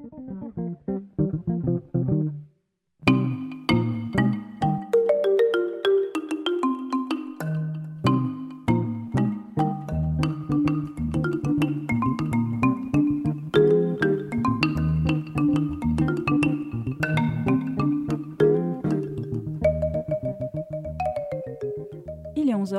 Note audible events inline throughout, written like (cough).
Thank you.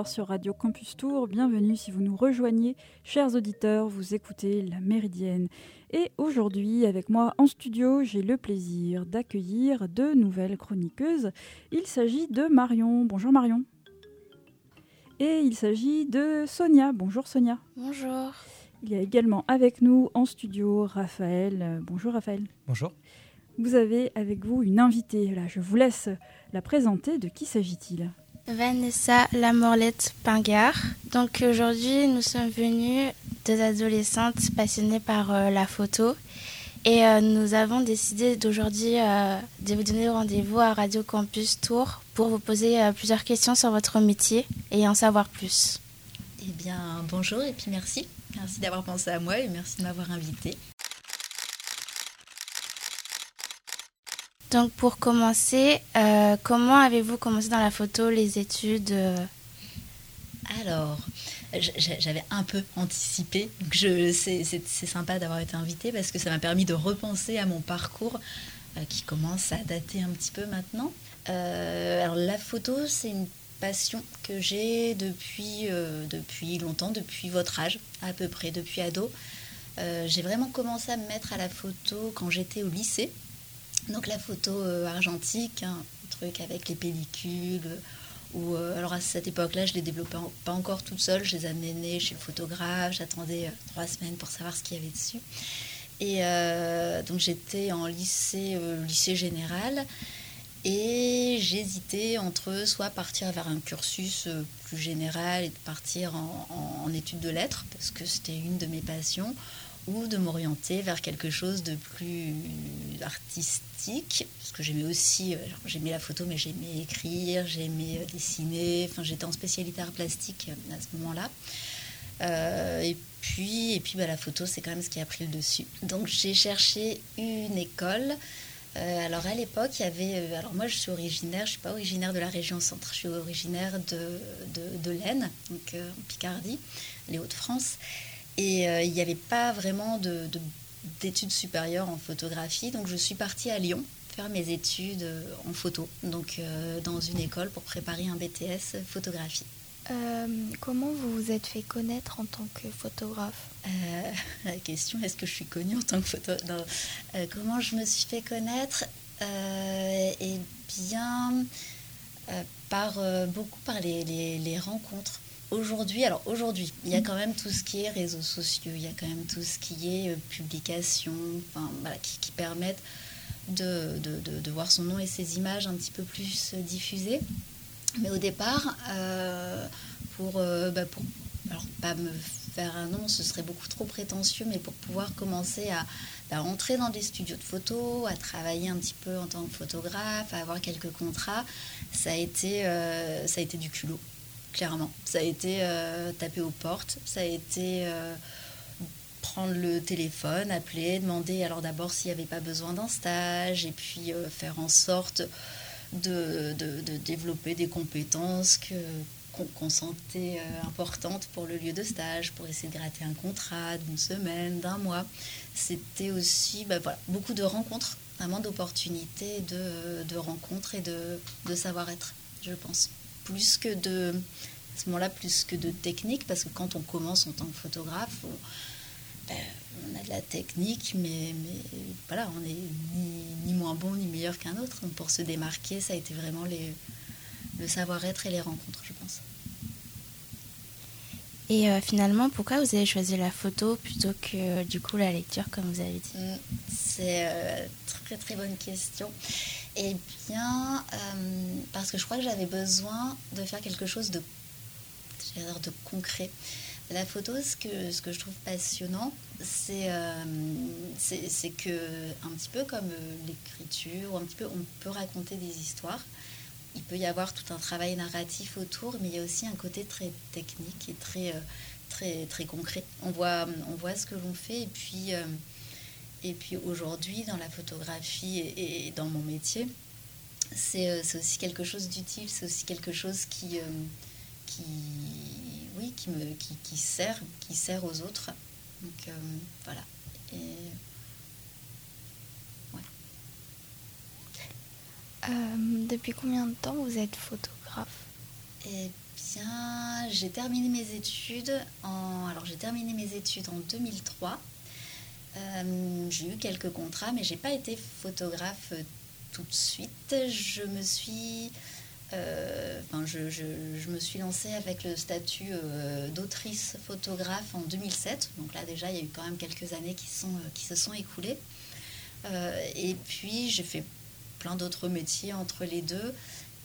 Sur Radio Campus Tour. Bienvenue si vous nous rejoignez, chers auditeurs, vous écoutez La Méridienne. Et aujourd'hui, avec moi en studio, j'ai le plaisir d'accueillir deux nouvelles chroniqueuses. Il s'agit de Marion. Bonjour Marion. Et il s'agit de Sonia. Bonjour Sonia. Bonjour. Il y a également avec nous en studio Raphaël. Bonjour Raphaël. Bonjour. Vous avez avec vous une invitée. Là, je vous laisse la présenter. De qui s'agit-il? Vanessa Lamorlette Pingard. Donc aujourd'hui, nous sommes venus deux adolescentes passionnées par euh, la photo et euh, nous avons décidé d'aujourd'hui euh, de vous donner rendez-vous à Radio Campus Tours pour vous poser plusieurs questions sur votre métier et en savoir plus. Eh bien, bonjour et puis merci. Merci d'avoir pensé à moi et merci de m'avoir invité. Donc pour commencer, euh, comment avez-vous commencé dans la photo, les études euh Alors, j'avais un peu anticipé. C'est sympa d'avoir été invitée parce que ça m'a permis de repenser à mon parcours euh, qui commence à dater un petit peu maintenant. alors la photo, c'est une passion que j'ai depuis, depuis longtemps, depuis votre âge à peu près, depuis ado. j'ai vraiment commencé à me mettre à la photo quand j'étais au lycée. Donc la photo euh, argentique, hein, truc avec les pellicules. Euh, ou euh, alors à cette époque-là, je les développais pas encore toute seule. Je les amenais chez le photographe. J'attendais trois semaines pour savoir ce qu'il y avait dessus. Et donc j'étais en lycée, lycée général. Et j'hésitais entre soit partir vers un cursus plus général et de partir en études de lettres, parce que c'était une de mes passions, ou de m'orienter vers quelque chose de plus artistique, parce que j'aimais aussi, euh, j'aimais la photo, mais j'aimais écrire, j'aimais euh, dessiner, enfin j'étais en spécialité art plastique euh, à ce moment-là. et puis, et puis bah, la photo, c'est quand même ce qui a pris le dessus. Donc j'ai cherché une école. alors à l'époque, il y avait. alors moi, je suis originaire, je suis pas originaire de la région centre, je suis originaire de, de, de l'Aisne, donc en Picardie, les Hauts-de-France. Et euh, il n'y avait pas vraiment d'études supérieures en photographie. Donc je suis partie à Lyon faire mes études euh, en photo, donc euh, dans une école pour préparer un BTS photographie. comment vous vous êtes fait connaître en tant que photographe? (laughs) La question, est-ce que je suis connue en tant que photographe Comment je me suis fait connaître? Eh bien, par, beaucoup par les rencontres aujourd'hui, alors aujourd'hui, il y a quand même tout ce qui est réseaux sociaux, il y a quand même tout ce qui est euh, publication, enfin, qui, permettent de, voir son nom et ses images un petit peu plus euh, diffusées. Mais au départ, euh, pour, bah, pour, alors pas me faire un nom, ce serait beaucoup trop prétentieux, mais pour pouvoir commencer à, à entrer dans des studios de photos, à travailler un petit peu en tant que photographe, à avoir quelques contrats, ça a été, ça a été du culot clairement. Ça a été euh, taper aux portes, ça a été euh, prendre le téléphone, appeler, demander alors d'abord s'il n'y avait pas besoin d'un stage, et puis euh, faire en sorte de, développer des compétences qu'on sentait importantes pour le lieu de stage, pour essayer de gratter un contrat d'une semaine, d'un mois. C'était aussi bah, voilà, beaucoup de rencontres, vraiment d'opportunités, de, de rencontres et de, de savoir-être, je pense plus que de à ce moment-là plus que de technique parce que quand on commence en tant que photographe on, ben, a de la technique mais, mais voilà on est ni, moins bon ni meilleur qu'un autre. Donc pour se démarquer ça a été vraiment les, le savoir-être et les rencontres je pense. Et euh, finalement, pourquoi vous avez choisi la photo plutôt que du coup la lecture, comme vous avez dit? Mm, C'est une euh, très très bonne question. Eh bien, euh, parce que je crois que j'avais besoin de faire quelque chose de, de concret. La photo, ce que, ce que je trouve passionnant, c'est euh, que, un petit peu comme euh, l'écriture, un petit peu, on peut raconter des histoires. Il peut y avoir tout un travail narratif autour, mais il y a aussi un côté très technique et très, très, très concret. On voit, on voit ce que l'on fait et puis Et puis aujourd'hui, dans la photographie et, dans mon métier, c'est aussi quelque chose d'utile, c'est aussi quelque chose qui, qui, oui, qui, me, qui, qui, sert, qui sert aux autres. Donc voilà. Et, depuis combien de temps vous êtes photographe? Eh bien, j'ai terminé mes études en alors j'ai terminé mes études en 2003. Euh, j'ai eu quelques contrats, mais j'ai pas été photographe euh, tout de suite. Je me suis euh, enfin, je, me suis lancée avec le statut d'autrice photographe en 2007. Donc là déjà, il y a eu quand même quelques années qui, se sont écoulées. et puis j'ai fait plein d'autres métiers entre les deux.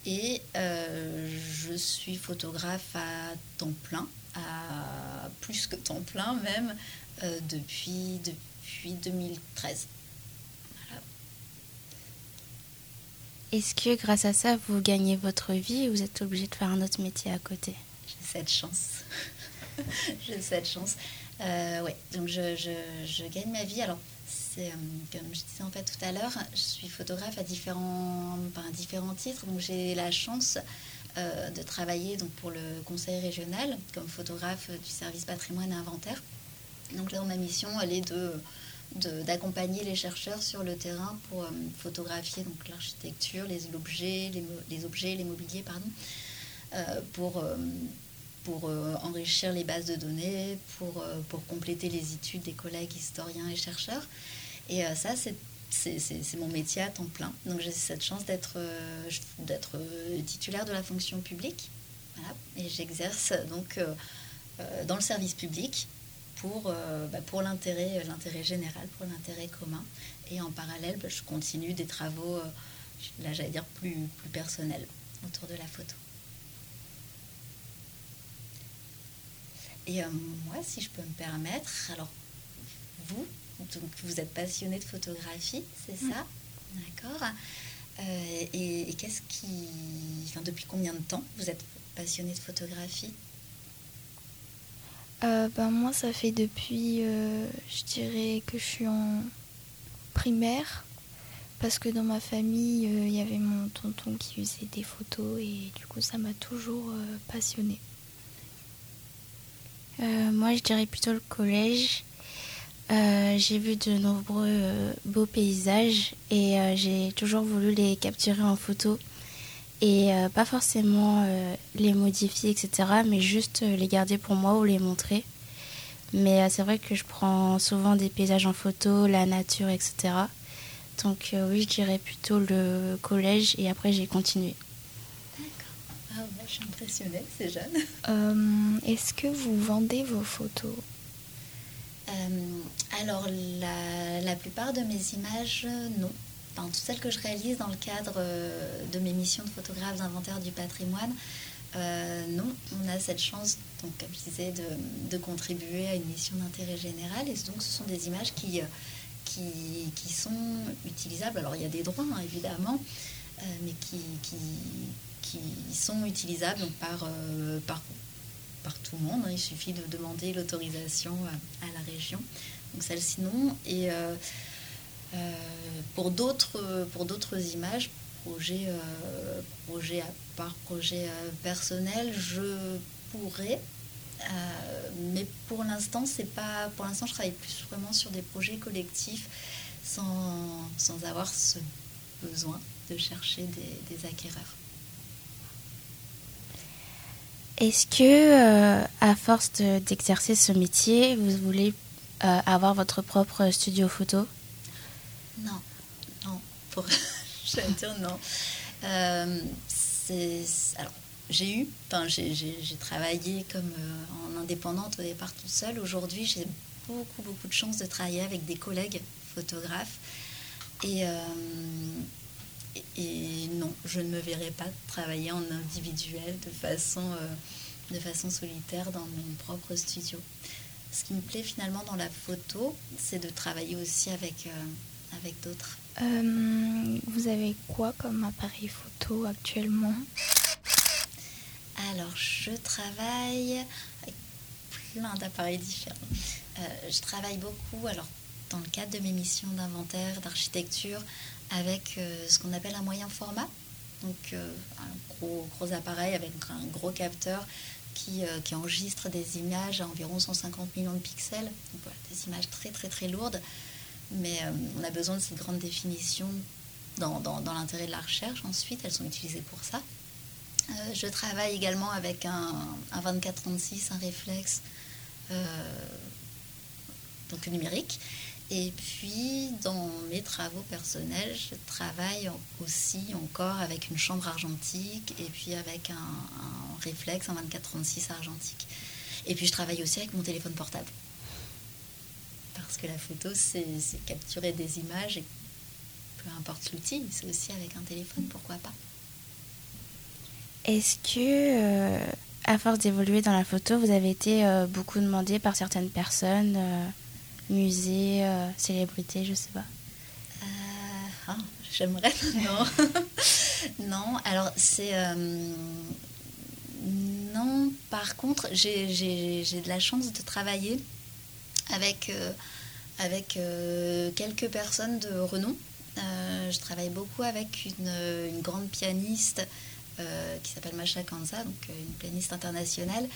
Et je suis photographe à temps plein, à plus que temps plein même, depuis, depuis 2013. Est-ce que grâce à ça, vous gagnez votre vie ou vous êtes obligé de faire un autre métier à côté? J'ai cette chance. (laughs) J'ai cette chance. Euh, ouais, donc je, je, je, gagne ma vie. Alors, c'est, euh, comme je disais en fait tout à l'heure, je suis photographe à différents, différents titres. Donc j'ai la chance euh, de travailler donc, pour le conseil régional comme photographe du service patrimoine et inventaire. Donc là, ma mission, elle est de d'accompagner les chercheurs sur le terrain pour euh, photographier donc l'architecture, les objets, les, objets, les mobiliers, pardon, pour pour enrichir les bases de données, pour, pour compléter les études des collègues historiens et chercheurs. Et euh, ça, c'est c'est mon métier à temps plein. Donc j'ai cette chance d'être euh, d'être euh, titulaire de la fonction publique. Voilà. Et j'exerce donc dans le service public pour, bah, pour l'intérêt général, pour l'intérêt commun. Et en parallèle, bah, je continue des travaux, là j'allais dire plus, plus personnels autour de la photo. Et moi, si je peux me permettre, alors vous, donc vous êtes passionné de photographie, c'est ça? D'accord. Euh, et, qu'est-ce qui. Enfin, depuis combien de temps vous êtes passionné de photographie? Euh, ben, Moi, ça fait depuis, euh, je dirais que je suis en primaire. Parce que dans ma famille, il y avait mon tonton qui faisait des photos et du coup, ça m'a toujours passionnée. moi, je dirais plutôt le collège. Euh, j'ai vu de nombreux euh, beaux paysages et euh, j'ai toujours voulu les capturer en photo et pas forcément les modifier, etc., mais juste les garder pour moi ou les montrer. Mais c'est vrai que je prends souvent des paysages en photo, la nature, etc. Donc oui, je dirais plutôt le collège et après j'ai continué. D'accord. Ah ouais, je suis impressionnée, c'est jeune. Est-ce que vous vendez vos photos? Euh, alors, la, plupart de mes images, non. Toutes celles que je réalise dans le cadre euh, de mes missions de photographe d'inventaire du patrimoine, euh, non, on a cette chance, donc, comme je disais, de, contribuer à une mission d'intérêt général. Et donc, ce sont des images qui, qui, sont utilisables. Alors, il y a des droits, hein, évidemment, mais qui, qui, sont utilisables par, par par tout le monde. Hein. Il suffit de demander l'autorisation à, la région. Donc celle-ci non. Et euh, euh, pour d'autres pour d'autres images, projet euh, projet à part projet personnel, je pourrais. mais pour l'instant, c'est pas. Pour l'instant, je travaille plus vraiment sur des projets collectifs, sans, sans avoir ce besoin de chercher des, acquéreurs. Est-ce que, euh, à force d'exercer ce métier, vous voulez euh, avoir votre propre studio photo? Non, non. Pour... (laughs) Je vais dire non. Euh, alors, j'ai eu, j'ai travaillé comme en indépendante au départ toute seule. Aujourd'hui, j'ai beaucoup, beaucoup de chance de travailler avec des collègues photographes. Et, et non, je ne me verrai pas travailler en individuel de façon, euh, de façon solitaire dans mon propre studio. Ce qui me plaît finalement dans la photo, c'est de travailler aussi avec, euh, avec d'autres. Euh, vous avez quoi comme appareil photo actuellement? Alors, je travaille avec plein d'appareils différents. je travaille beaucoup, alors dans le cadre de mes missions d'inventaire, d'architecture, avec ce qu'on appelle un moyen format. Donc un gros, gros appareil avec un gros capteur qui, qui, enregistre des images à environ 150 millions de pixels. Donc voilà, des images très très très lourdes. Mais on a besoin de cette grande définition dans l'intérêt de la recherche. Ensuite, elles sont utilisées pour ça. Euh, je travaille également avec un, un 2436, un réflexe euh, donc numérique. Et puis, dans mes travaux personnels, je travaille aussi encore avec une chambre argentique et puis avec un, un réflexe, un 2436 argentique. Et puis, je travaille aussi avec mon téléphone portable. Parce que la photo, c'est capturer des images et peu importe l'outil, c'est aussi avec un téléphone, pourquoi pas. Est-ce que, euh, à force d'évoluer dans la photo, vous avez été euh, beaucoup demandé par certaines personnes, euh, musées, célébrités, je sais pas? Ah, J'aimerais, (laughs) non. (laughs) non, alors c'est. non, par contre, j'ai de la chance de travailler avec, avec quelques personnes de renom. je travaille beaucoup avec une, grande pianiste euh, qui s'appelle Macha Kanza, donc euh, une pianiste internationale,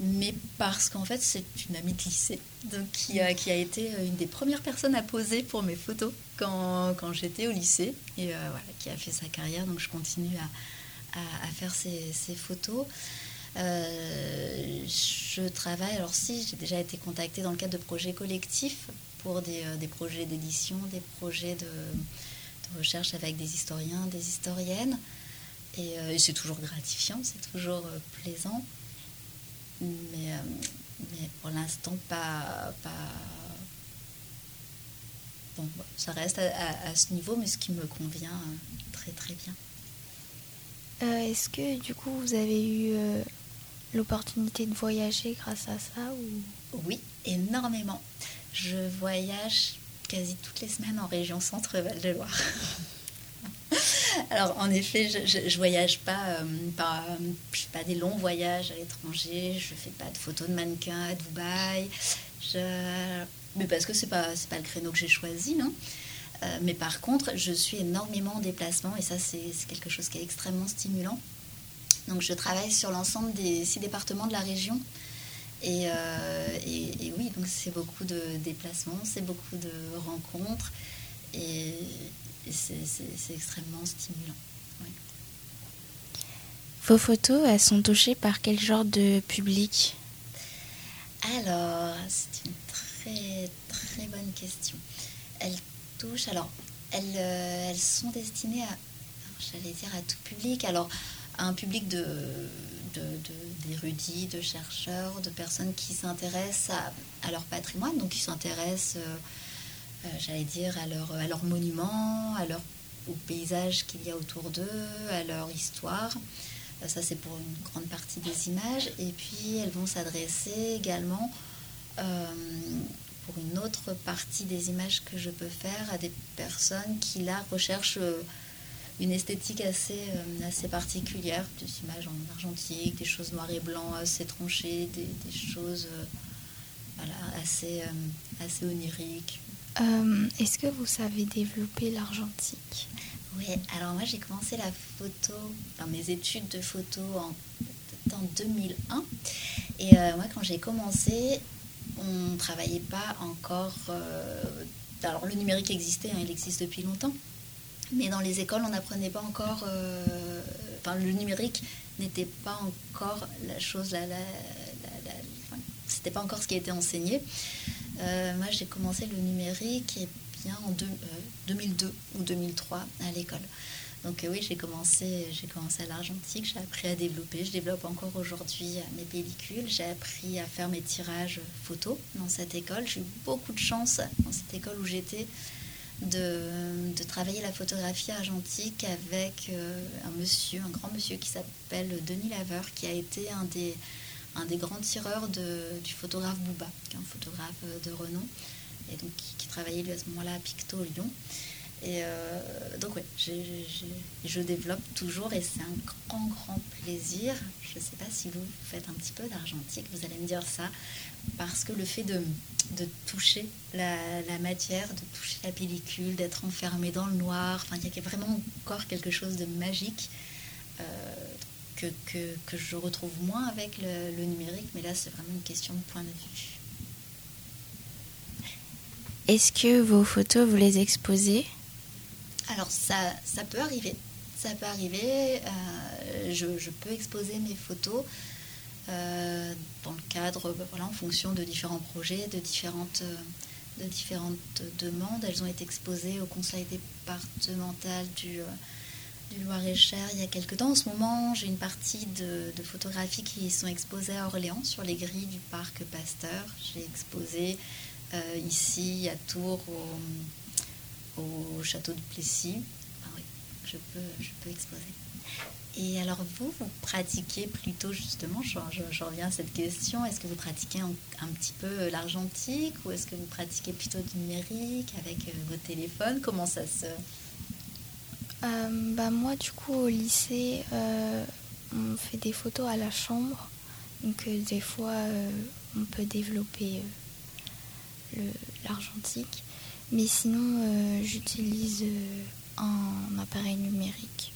mais parce qu'en fait c'est une amie de lycée, donc qui a, qui a été euh, une des premières personnes à poser pour mes photos quand, quand j'étais au lycée, et qui a fait sa carrière, donc je continue à, à, faire ces photos. Je travaille, alors si, j'ai déjà été contactée dans le cadre de projets collectifs pour des, des projets d'édition, des projets de, recherche avec des historiens, des historiennes. Euh, et, c'est toujours gratifiant, c'est toujours euh, plaisant. Mais, euh, pour l'instant, pas, pas. Bon, ça reste à, ce niveau, mais ce qui me convient très très bien. Est-ce que du coup vous avez eu l'opportunité de voyager grâce à ça ou... Oui, énormément. Je voyage quasi toutes les semaines en région Centre-Val de Loire. (laughs) Alors, en effet, je, ne voyage pas, euh, pas, je fais pas des longs voyages à l'étranger, je fais pas de photos de mannequins à Dubaï, je... mais parce que c'est pas, pas le créneau que j'ai choisi, non? Euh, mais par contre, je suis énormément en déplacement et ça, c'est quelque chose qui est extrêmement stimulant. Donc, je travaille sur l'ensemble des six départements de la région. Et, euh, et, et oui, donc c'est beaucoup de déplacements, c'est beaucoup de rencontres. Et, c'est extrêmement stimulant. Vos photos, elles sont touchées par quel genre de public? Alors, c'est une très très bonne question. Elles alors, elles, euh, elles sont destinées à, j'allais dire à tout public, alors à un public de d'érudits, de, chercheurs, de personnes qui s'intéressent à, leur patrimoine, donc qui s'intéressent euh, euh, j'allais dire, à leur, à leur monument, à leur, au paysage qu'il y a autour d'eux, à leur histoire. Ça, c'est pour une grande partie des images. Et puis, elles vont s'adresser également, pour une autre partie des images que je peux faire, à des personnes qui, là, recherchent une esthétique assez, assez particulière, des images en argentique, des choses noires et blancs assez tranchées, des, des choses voilà, assez, assez oniriques, euh, est-ce que vous savez développer l'argentique? Oui, alors moi j'ai commencé la photo, enfin mes études de photo en, en 2001. Et euh, moi quand j'ai commencé, on ne travaillait pas encore... Euh, alors le numérique existait, hein, il existe depuis longtemps. Mais dans les écoles, on n'apprenait pas encore... enfin le numérique n'était pas encore la chose... La, la, c'était pas encore ce qui été enseigné. Euh, moi, j'ai commencé le numérique et bien en 2002 euh, ou 2003 à l'école. Donc euh, oui, j'ai commencé, j'ai commencé à l'argentique, j'ai appris à développer, je développe encore aujourd'hui mes pellicules, j'ai appris à faire mes tirages photos dans cette école. J'ai eu beaucoup de chance dans cette école où j'étais de, travailler la photographie argentique avec un monsieur, un grand monsieur qui s'appelle Denis Laveur, qui a été un des un des grands tireurs du photographe Bouba, qui est un photographe euh, de renom, et donc qui, travaillait lui à ce moment-là à Picto, Lyon. Et donc oui, je développe toujours et c'est un grand, grand plaisir. Je ne sais pas si vous faites un petit peu d'argentique, vous allez me dire ça, parce que le fait de, toucher la, matière, de toucher la pellicule, d'être enfermé dans le noir, enfin, il y a vraiment encore quelque chose de magique que, que, que, je retrouve moins avec le, le numérique, mais là c'est vraiment une question de point de vue. Est-ce que vos photos, vous les exposez? Alors ça, ça peut arriver. Ça peut arriver. Euh, je, peux exposer mes photos euh, dans le cadre, ben voilà, en fonction de différents projets, de différentes, de différentes demandes. Elles ont été exposées au conseil départemental du, du Loir-et-Cher il y a quelques temps. En ce moment, j'ai une partie de, photographies qui sont exposées à Orléans sur les grilles du parc Pasteur. J'ai exposé euh, ici à Tours au, au, château de Plessis. Ah je peux, je peux exposer. Et alors vous, vous pratiquez plutôt justement, je, je, reviens à cette question, est-ce que vous pratiquez un, petit peu l'argentique ou est-ce que vous pratiquez plutôt du numérique avec euh, vos téléphones Comment ça se... Euh, bah moi du coup au lycée euh, on fait des photos à la chambre donc des fois on peut développer l'argentique. Mais sinon, euh, j'utilise euh, un appareil numérique.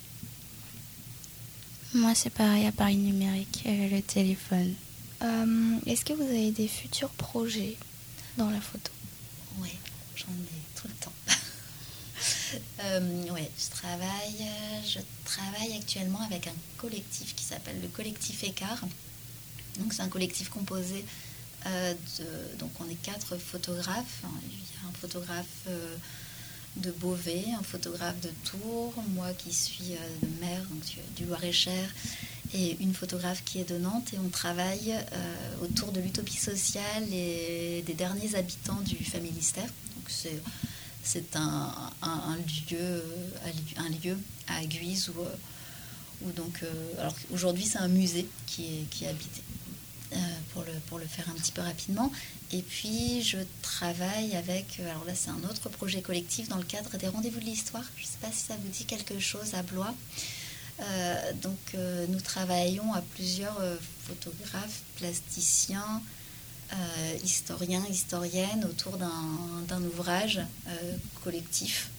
Moi, c'est pareil, appareil numérique, euh, le téléphone. Euh, Est-ce que vous avez des futurs projets dans la photo? Oui, j'en ai tout le temps. (laughs) euh, ouais, je travaille, je travaille actuellement avec un collectif qui s'appelle le collectif Écart. Donc, c'est un collectif composé euh, de, donc on est quatre photographes. Il y a un photographe euh, de Beauvais, un photographe de Tours, moi qui suis euh, maire donc, du Loir-et-Cher, et une photographe qui est de Nantes. Et on travaille euh, autour de l'utopie sociale et des derniers habitants du Familistère. Donc c'est un, lieu, un lieu à Guise où, donc, alors aujourd'hui c'est un musée qui est, habité euh, pour, le, pour le faire un petit peu rapidement. Et puis, je travaille avec, euh, alors là, c'est un autre projet collectif dans le cadre des rendez-vous de l'histoire. Je ne sais pas si ça vous dit quelque chose à Blois. Euh, donc, euh, nous travaillons à plusieurs euh, photographes, plasticiens, euh, historiens, historiennes autour d'un ouvrage collectif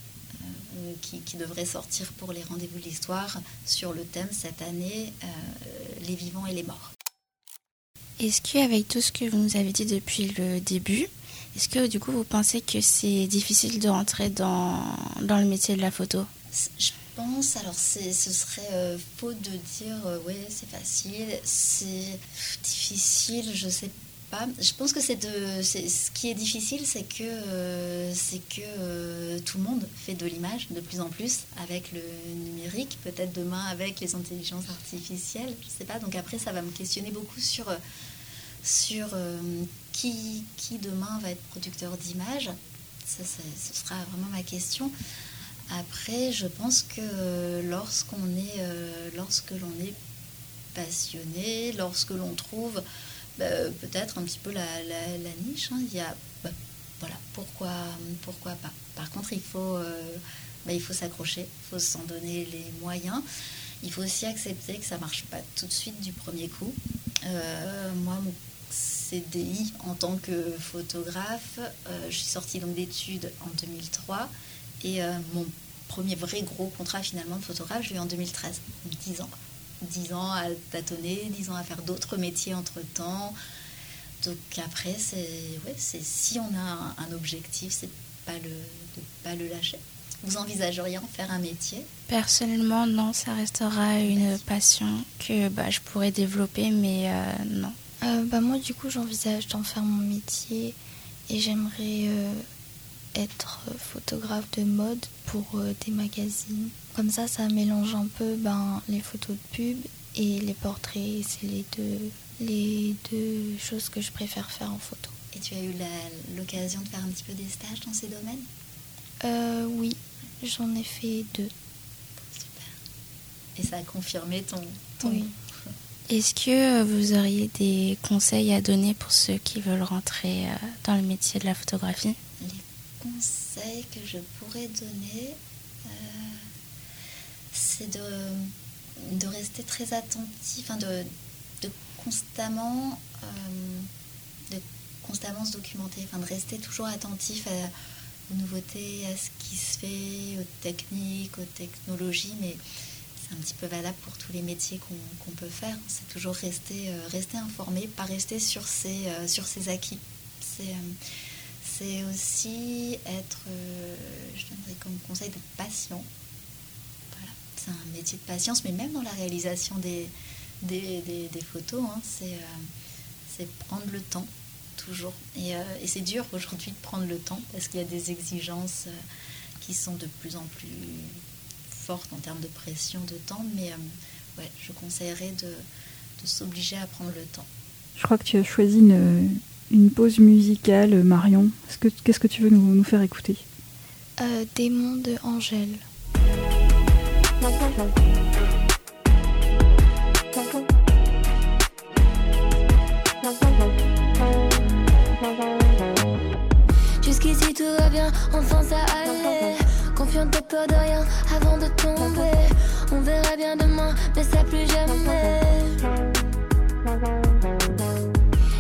qui, devrait sortir pour les rendez-vous de l'histoire sur le thème cette année, les vivants et les morts. Est-ce qu'avec tout ce que vous nous avez dit depuis le début, est-ce que du coup vous pensez que c'est difficile de rentrer dans, dans le métier de la photo? Je pense, alors ce serait euh, faux de dire euh, ouais c'est facile, c'est difficile, je sais pas. Je pense que c'est de, ce qui est difficile, c'est que, euh, c'est que tout le monde fait de l'image de plus en plus avec le numérique, peut-être demain avec les intelligences artificielles, je sais pas. Donc après ça va me questionner beaucoup sur sur euh, qui, qui demain va être producteur d'images. Ça, ce sera vraiment ma question. Après, je pense que lorsqu'on est, euh, lorsque l'on est passionné, lorsque l'on trouve bah, peut-être un petit peu la, niche, hein, il y a, bah, voilà, pourquoi, pourquoi pas. Par contre, il faut, euh, bah, il faut s'accrocher, il faut s'en donner les moyens. Il faut aussi accepter que ça marche pas tout de suite du premier coup. Euh, moi, mon CDI en tant que photographe. Euh, je suis sortie donc d'études en 2003 et euh, mon premier vrai gros contrat finalement de photographe, je l'ai eu en 2013, 10 ans. 10 ans à tâtonner, 10 ans à faire d'autres métiers entre-temps. Donc après, c'est ouais, si on a un, un objectif, c'est pas le, de pas le lâcher. Vous envisageriez en faire un métier? Personnellement, non, ça restera une passion que bah, je pourrais développer, mais euh, non. Euh, bah moi, du coup, j'envisage d'en faire mon métier et j'aimerais euh, être photographe de mode pour euh, des magazines. Comme ça, ça mélange un peu ben, les photos de pub et les portraits. C'est les deux, les deux choses que je préfère faire en photo. Et tu as eu l'occasion de faire un petit peu des stages dans ces domaines? Euh, Oui, j'en ai fait deux. Super. Et ça a confirmé ton... ton... Oui. Est-ce que vous auriez des conseils à donner pour ceux qui veulent rentrer dans le métier de la photographie? Les conseils que je pourrais donner, c'est de, rester très attentif, de, constamment de constamment se documenter, de rester toujours attentif aux nouveautés, à ce qui se fait, aux techniques, aux technologies, mais un petit peu valable pour tous les métiers qu'on peut faire. C'est toujours rester, euh, rester informé, pas rester sur ses, euh, sur ses acquis. C'est euh, aussi être, je donnerais comme conseil d'être patient. C'est un métier de patience, mais même dans la réalisation des, photos, hein, c'est prendre le temps toujours. Et c'est dur aujourd'hui de prendre le temps parce qu'il y a des exigences qui sont de plus en plus forte en termes de pression de temps, mais euh, ouais, je conseillerais de, de s'obliger à prendre le temps. Je crois que tu as choisi une, une pause musicale, Marion. Qu'est-ce que tu veux nous, nous faire écouter? Euh, Démon de Angèle. Jusqu'ici tout va bien, enfin ça allait. De peur de rien avant de tomber. On verra bien demain, mais ça plus jamais.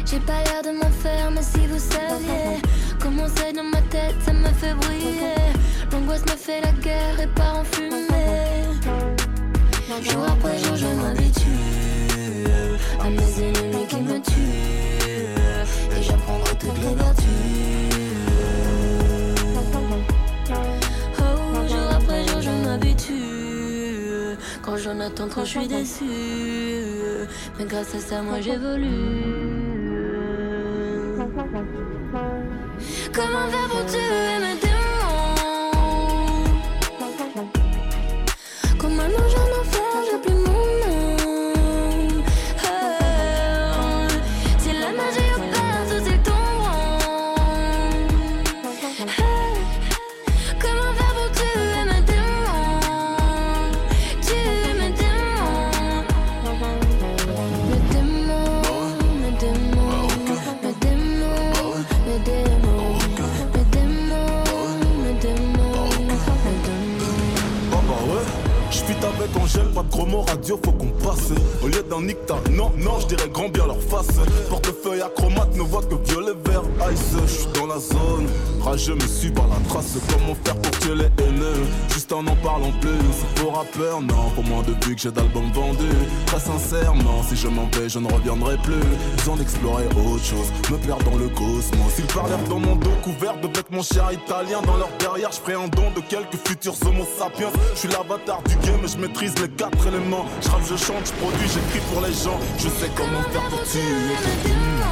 J'ai pas l'air de m'en faire, mais si vous saviez comment c'est dans ma tête, ça me fait briller. L'angoisse me fait la guerre et part en fumée. Jour après jour, je m'habitue à mes ennemis qui me tuent. Et j'apprendrai toutes les vertus. Quand j'en attends trop, je suis déçue. Mais grâce à ça, moi j'évolue. Comment faire pour tuer mes démons? Comment j'en Шпитал pas de gros mots radio, faut qu'on passe. Au lieu d'un nicta, non, non, je dirais grand bien leur face. Portefeuille acromate ne voit que violet, vert, ice. Je suis dans la zone, rageux me suis par la trace. Comment faire pour tuer les haineux? Juste en en parlant plus. Pour rappeur, non, pour moi depuis que j'ai d'albums vendus. Très sincèrement, si je m'en vais, je ne reviendrai plus. Besoin d'explorer autre chose, me perdre dans le cosmos. Ils parlèrent dans mon dos couvert de bêtes, mon cher italien. Dans leur derrière, je ferai un don de quelques futurs homo sapiens. Je suis l'avatar du game, je maîtrise les quatre éléments. Je je chante, je produis, j'écris pour les gens. Je sais comment faire pour tuer.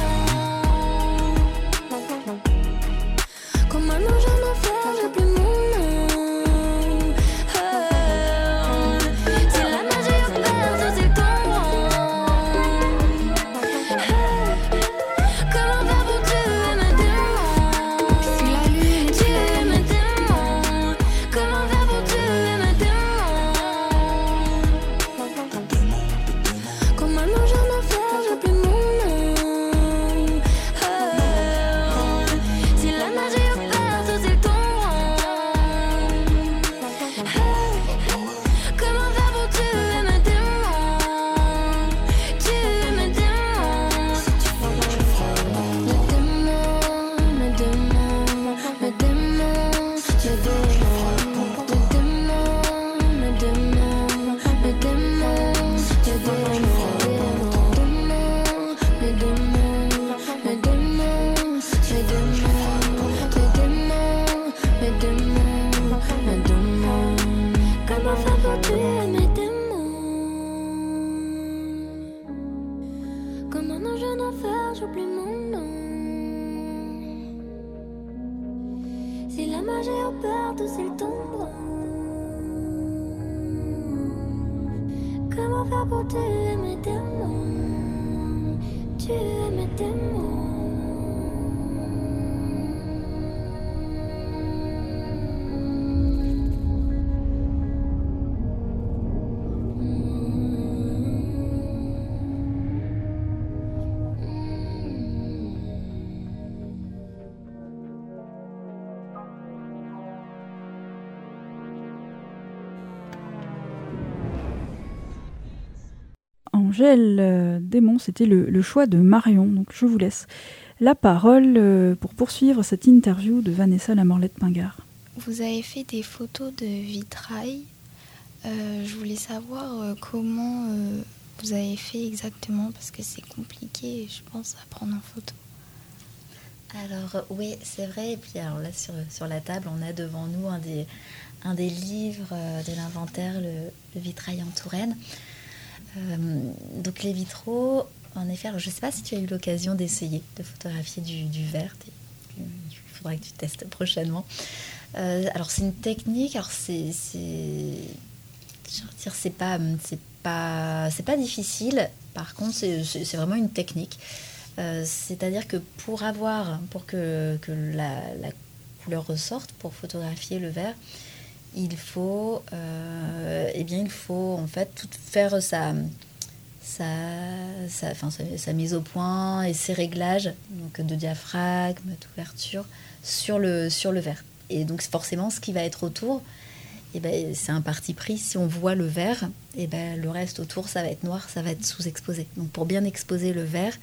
Angèle euh, Démon, c'était le, choix de Marion. Donc je vous laisse la parole euh, pour poursuivre cette interview de Vanessa Lamorlette Pingard. Vous avez fait des photos de vitrail. je voulais savoir comment vous avez fait exactement parce que c'est compliqué, je pense, à prendre en photo. Alors oui, c'est vrai. Et puis alors là sur, sur la table, on a devant nous un des, un des livres euh, de l'inventaire, le, vitrail en Touraine. Euh, donc les vitraux, en effet, je ne sais pas si tu as eu l'occasion d'essayer de photographier du, verre. Il faudra que tu testes prochainement. Euh, alors c'est une technique, alors c'est c'est pas c'est pas c'est pas difficile. Par contre, c'est vraiment une technique. C'est-à-dire que pour avoir, pour que, que la, la, couleur ressorte, pour photographier le verre, il faut, euh, eh bien, il faut en fait tout faire sa, sa, sa, mise au point et ses réglages donc de diaphragme, d'ouverture sur le, sur le verre. Et donc forcément, ce qui va être autour, eh ben, c'est un parti pris. Si on voit le verre, eh ben, le reste autour, ça va être noir, ça va être sous-exposé. Donc pour bien exposer le verre,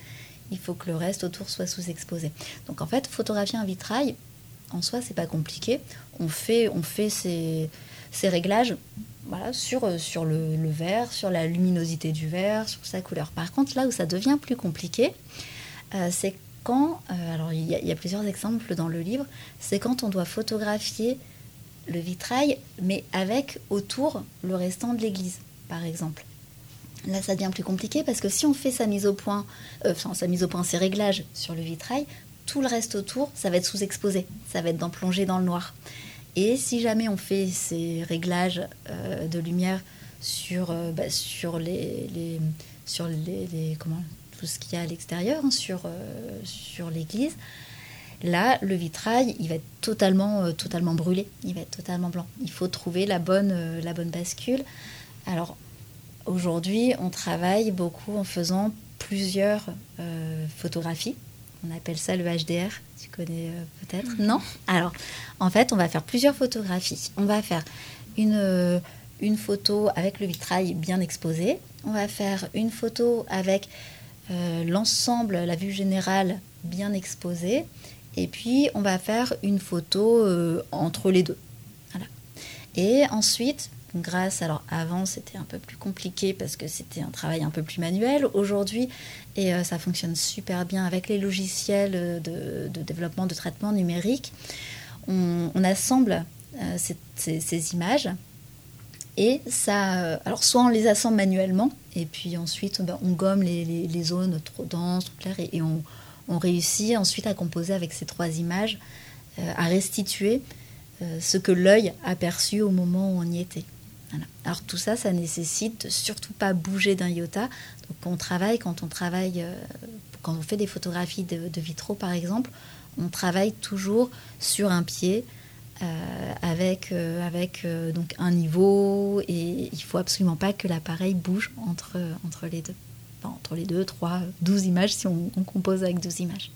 il faut que le reste autour soit sous-exposé. Donc en fait, photographier un vitrail, en soi, c'est pas compliqué. On fait, on fait ces, réglages sur, euh, sur le, verre, sur la luminosité du verre, sur sa couleur. Par contre, là où ça devient plus compliqué, euh, c'est quand, euh, alors il y, a plusieurs exemples dans le livre, c'est quand on doit photographier le vitrail, mais avec autour le restant de l'église, par exemple. Là, ça devient plus compliqué parce que si on fait sa mise au point, enfin, sa mise au point, ses réglages sur le vitrail, tout le reste autour, ça va être sous-exposé, ça va être dans, plongé dans le noir. Et si jamais on fait ces réglages euh, de lumière sur, euh, bah, sur les, sur les, comment tout ce qu'il y a à l'extérieur, hein, sur, euh, sur l'église, là le vitrail il va être totalement totalement brûlé, il va être totalement blanc. Il faut trouver la bonne la bonne bascule. Alors aujourd'hui on travaille beaucoup en faisant plusieurs photographies on appelle ça le HDR. Tu connais euh, peut-être Non Alors, en fait, on va faire plusieurs photographies. On va faire une, euh, une photo avec le vitrail bien exposé. On va faire une photo avec euh, l'ensemble, la vue générale bien exposée. Et puis, on va faire une photo entre les deux. Voilà. Et ensuite, grâce, alors avant c'était un peu plus compliqué parce que c'était un travail un peu plus manuel. Aujourd'hui, et euh, ça fonctionne super bien avec les logiciels de, développement de traitement numérique, on, assemble euh, ces, images et ça, euh, alors soit on les assemble manuellement et puis ensuite ben, on gomme les, zones trop denses, trop claires et, on, on, réussit ensuite à composer avec ces trois images, à restituer ce que l'œil a perçu au moment où on y était. Alors tout ça, ça nécessite surtout pas bouger d'un iota. Donc on travaille, quand on travaille, euh, quand on fait des photographies de, vitraux par exemple, on travaille toujours sur un pied euh, avec, euh, avec donc un niveau et il faut absolument pas que l'appareil bouge entre, entre les deux. entre les deux, trois, douze images si on, compose avec douze images.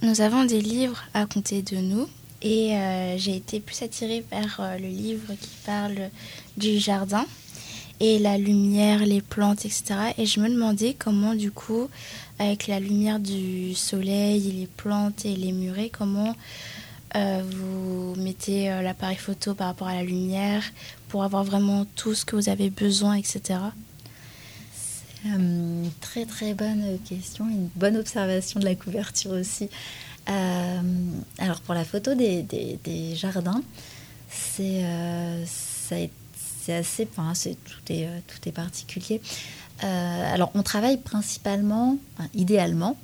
nous avons des livres à compter de nous et euh, j'ai été plus attirée vers euh, le livre qui parle du jardin et la lumière, les plantes, etc. Et je me demandais comment, du coup, avec la lumière du soleil, les plantes et les murets, comment euh, vous mettez l'appareil photo par rapport à la lumière pour avoir vraiment tout ce que vous avez besoin, etc. C'est une très très bonne question, une bonne observation de la couverture aussi. Euh, alors pour la photo des, jardins, c'est euh, assez, enfin, tout est euh, tout est particulier. alors on travaille principalement, idéalement,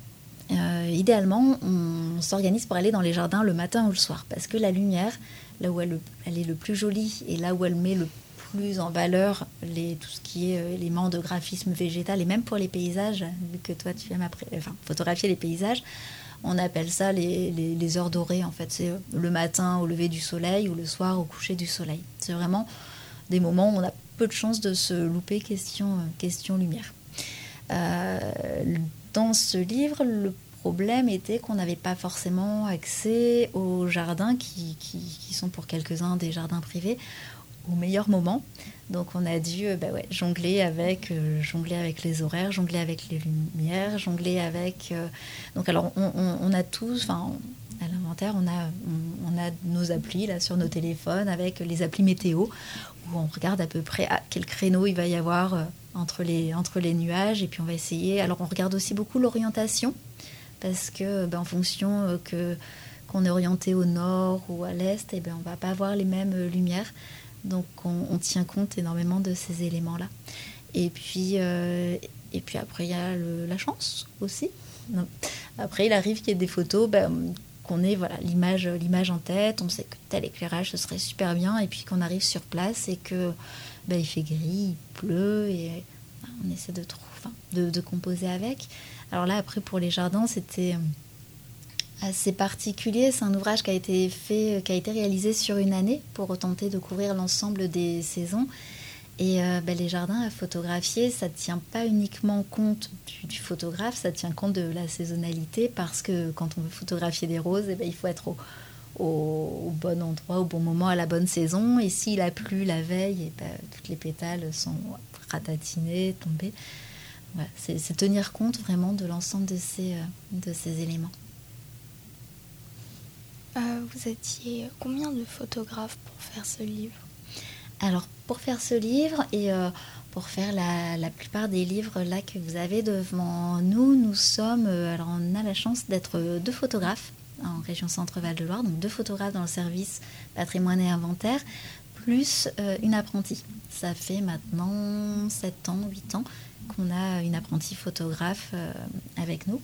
idéalement, on s'organise pour aller dans les jardins le matin ou le soir, parce que la lumière, là où elle, est le plus jolie et là où elle met le plus en valeur tout ce qui est éléments de graphisme végétal, et même pour les paysages, vu que toi tu aimes après, enfin, photographier les paysages, on appelle ça les, heures dorées, en fait. C'est le matin au lever du soleil ou le soir au coucher du soleil. C'est vraiment des moments où on a peu de chances de se louper question, question lumière. Euh, dans ce livre, le problème était qu'on n'avait pas forcément accès aux jardins qui sont pour quelques-uns des jardins privés au meilleur moment. Donc on a dû bah ouais, jongler avec jongler avec les horaires, jongler avec les lumières, jongler avec. donc alors on, a tous, enfin à l'inventaire, on a, nos applis là sur nos téléphones avec les applis météo où on regarde à peu près à quel créneau il va y avoir euh, entre, les, entre les nuages et puis on va essayer. Alors on regarde aussi beaucoup l'orientation parce que ben, en fonction euh, que qu'on est orienté au nord ou à l'est, et eh ben on va pas avoir les mêmes euh, lumières. Donc on, tient compte énormément de ces éléments-là. Et puis, et puis après, il y a la chance aussi. Après, il arrive qu'il y ait des photos ben, qu'on ait voilà l'image l'image en tête, on sait que tel éclairage ce serait super bien, et puis qu'on arrive sur place et que ben, il fait gris, il pleut et ben, on essaie de, de, de, composer avec. Alors là après pour les jardins c'était euh, assez particulier, c'est un ouvrage qui a été fait, qui a été réalisé sur une année pour tenter de couvrir l'ensemble des saisons. Et euh, ben, les jardins à photographier, ça ne tient pas uniquement compte du, photographe, ça tient compte de la saisonnalité parce que quand on veut photographier des roses, eh ben, il faut être au, bon endroit, au bon moment, à la bonne saison. Et s'il a plu la veille, eh ben, toutes les pétales sont ratatinées, tombées. c'est tenir compte vraiment de l'ensemble de ces, euh, de ces éléments. Euh, vous étiez combien de photographes pour faire ce livre? Alors, pour faire ce livre et euh, pour faire la, plupart des livres là que vous avez devant nous, nous sommes, euh, alors on a la chance d'être deux photographes en région Centre-Val de Loire, donc deux photographes dans le service patrimoine et inventaire, plus une apprentie. Ça fait maintenant 7 ans, 8 ans qu'on a une apprentie photographe avec nous.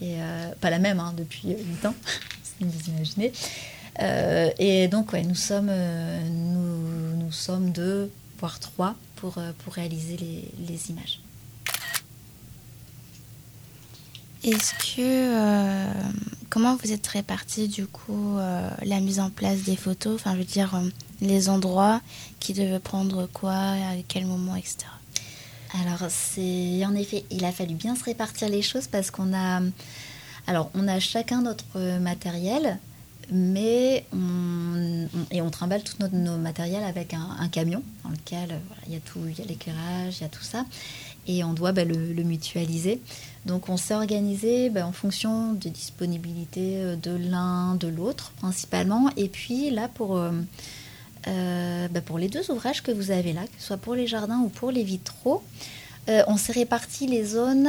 Et pas la même hein, depuis 8 ans, (laughs) si vous imaginez. Euh, et donc, ouais, nous sommes, euh, nous, sommes deux, voire trois, pour, euh, pour réaliser les, les images. Est-ce que comment vous êtes répartis du coup la mise en place des photos? Enfin, je veux dire les endroits qui devaient prendre quoi, à quel moment, etc. Alors c'est en effet, il a fallu bien se répartir les choses parce qu'on a, alors on a chacun notre matériel mais on, et on trimballe tout notre, nos matériel avec un, camion dans lequel euh, il y a tout, il y a l'éclairage, il y a tout ça, et on doit bah, le, mutualiser. Donc on s'est organisé bah, en fonction des disponibilités euh, de l'un, de l'autre principalement, et puis là pour euh, bah, pour les deux ouvrages que vous avez là, que ce soit pour les jardins ou pour les vitraux. on s'est réparti les zones,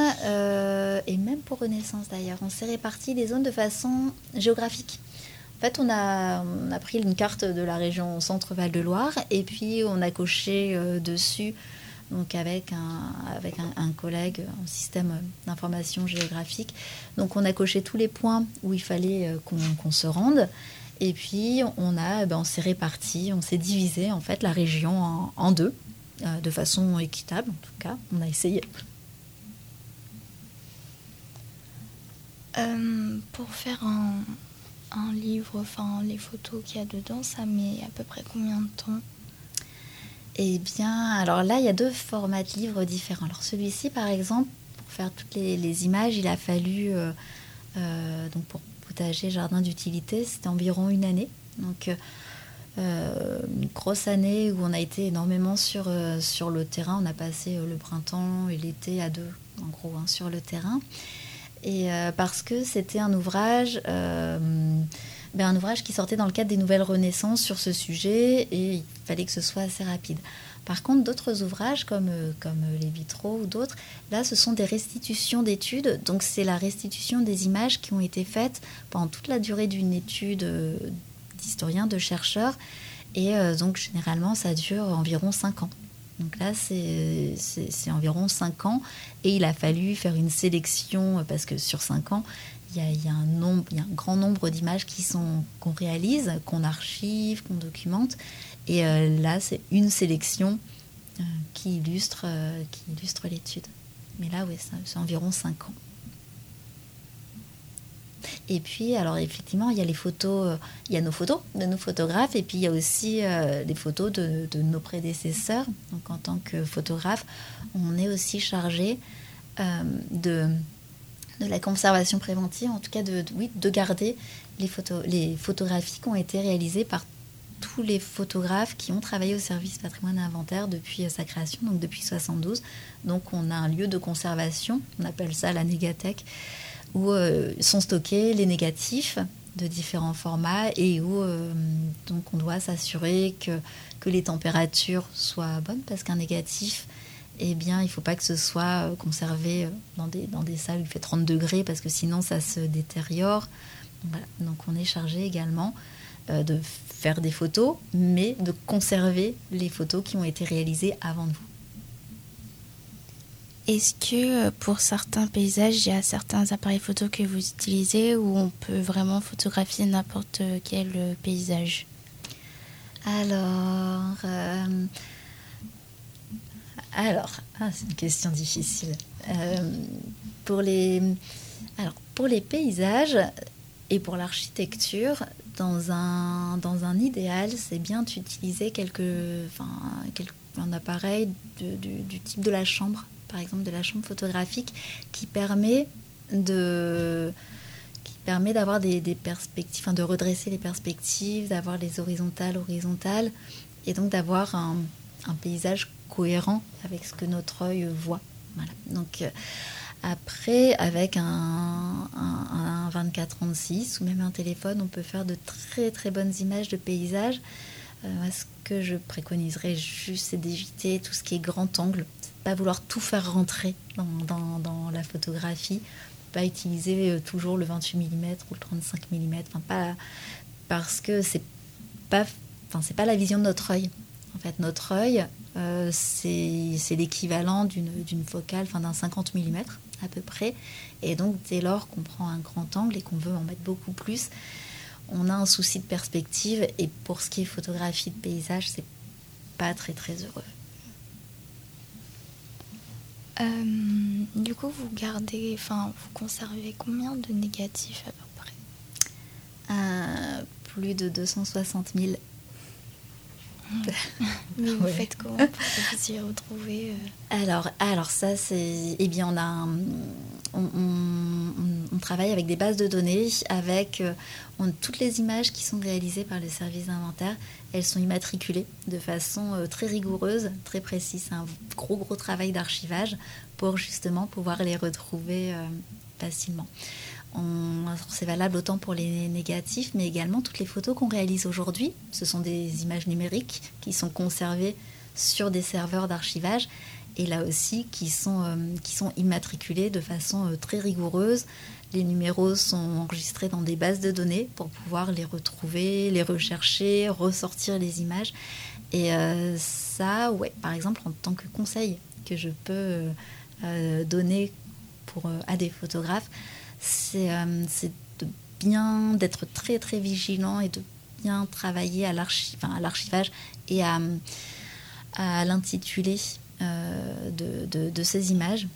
et même pour Renaissance d'ailleurs, on s'est réparti les zones de façon géographique. En fait, on a, pris une carte de la région Centre-Val de Loire et puis on a coché euh, dessus, donc avec un, avec un, collègue en système d'information géographique. Donc on a coché tous les points où il fallait euh, qu'on se rende. Et puis on a, ben, on s'est réparti, on s'est divisé en fait la région en, deux, euh, de façon équitable en tout cas. On a essayé. pour faire un, un livre, enfin les photos qu'il y a dedans, ça met à peu près combien de temps? Eh bien, alors là, il y a deux formats de livres différents. Alors celui-ci, par exemple, pour faire toutes les, images, il a fallu, euh, euh, donc pour potager, jardin d'utilité, c'était environ une année. Donc euh, une grosse année où on a été énormément sur, sur le terrain. On a passé le printemps et l'été à deux, en gros, hein, sur le terrain et euh, parce que c'était un ouvrage, euh, ben, un ouvrage qui sortait dans le cadre des nouvelles renaissances sur ce sujet et il fallait que ce soit assez rapide. Par contre, d'autres ouvrages comme, euh, comme les vitraux ou d'autres, là, ce sont des restitutions d'études. Donc, c'est la restitution des images qui ont été faites pendant toute la durée d'une étude d'historien, de chercheur. Et donc, généralement, ça dure environ 5 ans. Donc là, c'est environ 5 ans. Et il a fallu faire une sélection, parce que sur 5 ans, il y a, un, nombre, il y a un grand nombre d'images qu'on réalise, qu'on archive, qu'on documente. Et euh, là, c'est une sélection euh, qui illustre, euh, qui illustre l'étude. Mais là, oui, c'est environ 5 ans. Et puis, alors effectivement, il y a les photos, il y a nos photos de nos photographes, et puis il y a aussi euh, des photos de, nos prédécesseurs. Donc, en tant que photographe, on est aussi chargé de, de la conservation préventive, en tout cas de, oui, de garder les, photos, les photographies qui ont été réalisées par tous les photographes qui ont travaillé au service patrimoine et inventaire depuis sa création, donc depuis 72. Donc on a un lieu de conservation, on appelle ça la négathèque, où sont stockés les négatifs de différents formats et où donc on doit s'assurer que, les températures soient bonnes parce qu'un négatif eh bien, il ne faut pas que ce soit euh, conservé euh, dans des, salles où il fait 30 degrés parce que sinon ça se détériore. Donc on est chargé également euh, de faire des photos, mais de conserver les photos qui ont été réalisées avant nous. Est-ce que pour certains paysages, il y a certains appareils photo que vous utilisez où on peut vraiment photographier n'importe quel paysage? Alors, alors, ah, c'est une question difficile. Euh, pour, les, alors, pour les paysages et pour l'architecture, dans un, dans un idéal, c'est bien d'utiliser enfin, un appareil du, type de la chambre, par exemple de la chambre photographique, qui permet de d'avoir des, perspectives, de redresser les perspectives, d'avoir les horizontales horizontales, et donc d'avoir un, un paysage cohérent avec ce que notre œil voit. Voilà. Donc euh, après, avec un, un, 24-36 ou même un téléphone, on peut faire de très très bonnes images de paysages. Euh, ce que je préconiserais juste, c'est d'éviter tout ce qui est grand angle, pas vouloir tout faire rentrer dans, dans, la photographie, pas utiliser euh, toujours le 28 mm ou le 35 mm, enfin, pas, parce que c'est pas, enfin, pas la vision de notre œil. Fait, notre œil, euh, c'est l'équivalent d'une focale, enfin d'un 50 mm à peu près. Et donc, dès lors qu'on prend un grand angle et qu'on veut en mettre beaucoup plus, on a un souci de perspective. Et pour ce qui est photographie de paysage, c'est pas très très heureux. Euh, du coup, vous gardez, enfin, vous conservez combien de négatifs à peu près? Euh, Plus de 260 000 Mais (laughs) vous faites comment pour que vous y retrouver euh alors, alors ça c'est, eh bien on a, on, travaille avec des bases de données, avec euh, toutes les images qui sont réalisées par le service d'inventaire, elles sont immatriculées de façon euh, très rigoureuse, très précise. C'est un gros gros travail d'archivage pour justement pouvoir les retrouver facilement. C'est valable autant pour les négatifs, mais également toutes les photos qu'on réalise aujourd'hui. Ce sont des images numériques qui sont conservées sur des serveurs d'archivage et là aussi qui sont, euh, qui sont immatriculées de façon euh, très rigoureuse. Les numéros sont enregistrés dans des bases de données pour pouvoir les retrouver, les rechercher, ressortir les images. Et euh, ça, ouais, par exemple, en tant que conseil que je peux donner pour, à des photographes, c'est de bien d'être très très vigilant et de bien travailler à l'archivage et à, à l'intitulé euh, de, ces images.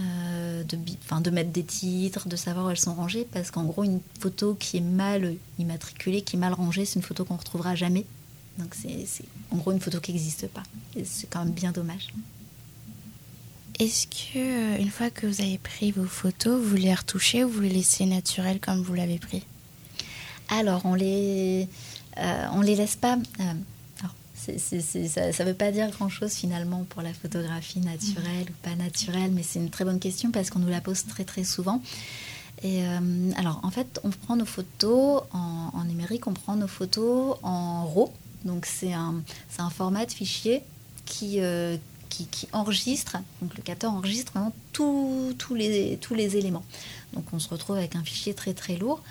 Euh, de, de mettre des titres, de savoir où elles sont rangées, parce qu'en gros, une photo qui est mal immatriculée, qui est mal rangée, c'est une photo qu'on retrouvera jamais. Donc c'est en gros une photo qui n'existe pas. C'est quand même bien dommage. Est-ce que euh, une fois que vous avez pris vos photos, vous les retouchez ou vous les laissez naturelles comme vous l'avez pris? Alors on les euh, on les laisse pas. Euh, ça ne veut pas dire grand-chose finalement pour la photographie naturelle ou pas naturelle, mais c'est une très bonne question parce qu'on nous la pose très très souvent. Et alors en fait, on prend nos photos en, numérique, on prend nos photos en RAW, donc c'est un, un format de fichier qui, qui, enregistre, donc le capteur enregistre vraiment tous les, tous les éléments. Donc on se retrouve avec un fichier très très lourd.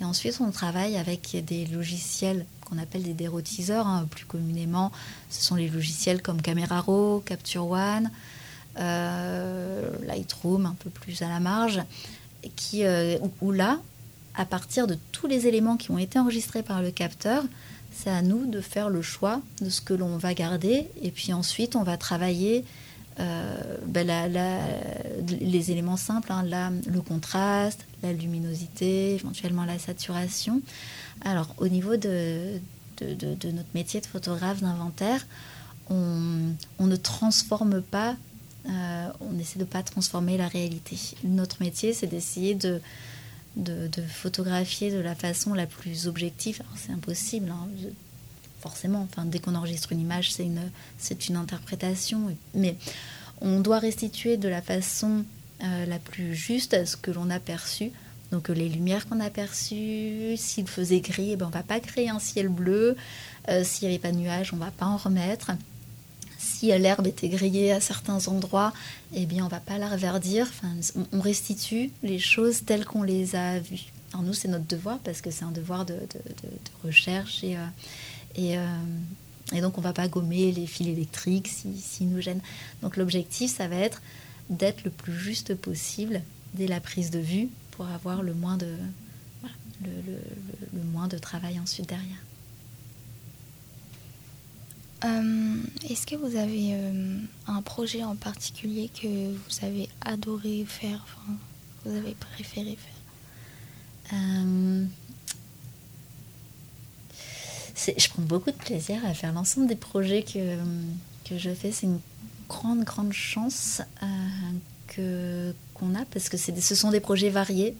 Et ensuite, on travaille avec des logiciels qu'on appelle des dérotiseurs, hein, plus communément. Ce sont les logiciels comme Camera Raw, Capture One, euh, Lightroom, un peu plus à la marge, qui, euh, où là, à partir de tous les éléments qui ont été enregistrés par le capteur, c'est à nous de faire le choix de ce que l'on va garder. Et puis ensuite, on va travailler euh, ben les éléments simples, hein, le contraste, la luminosité, éventuellement la saturation. Alors, au niveau de, notre métier de photographe d'inventaire, on, ne transforme pas, euh, on essaie de ne pas transformer la réalité. Notre métier, c'est d'essayer de de, photographier de la façon la plus objective. C'est impossible, hein. forcément. Enfin, dès qu'on enregistre une image, c'est une, c'est une interprétation. Mais on doit restituer de la façon euh, la plus juste ce que l'on a perçu. Donc les lumières qu'on a perçues, s'il faisait gris, eh ben, on va pas créer un ciel bleu. s'il n'y avait pas de nuages, on va pas en remettre si l'herbe était grillée à certains endroits, eh bien on va pas la reverdir. On restitue les choses telles qu'on les a vues. Alors nous, c'est notre devoir parce que c'est un devoir de, recherche et, euh, euh, et, donc on va pas gommer les fils électriques s'ils si, nous gênent. Donc l'objectif, ça va être d'être le plus juste possible dès la prise de vue pour avoir le moins de, le moins de travail ensuite derrière. Euh, est-ce que vous avez euh, un projet en particulier que vous avez adoré faire, enfin, vous avez préféré faire? Euh, Je prends beaucoup de plaisir à faire l'ensemble des projets que, que je fais. C'est une grande, grande chance qu'on a parce que ce sont des projets variés.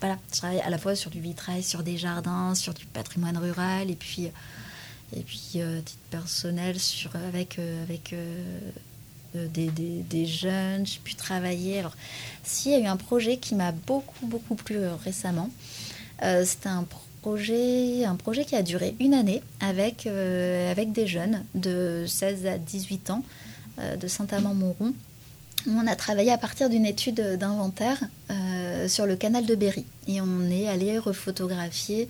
voilà, je travaille à la fois sur du vitrail, sur des jardins, sur du patrimoine rural et puis et puis, euh, titre personnel, sur, avec, euh, avec euh, des, des, jeunes, j'ai pu travailler. Alors, s'il y a eu un projet qui m'a beaucoup, beaucoup plu récemment, c'était un projet, un projet qui a duré une année avec, avec des jeunes de 16 à 18 ans de Saint-Amand-Montrond. On a travaillé à partir d'une étude d'inventaire sur le canal de Berry et on est allé refotographier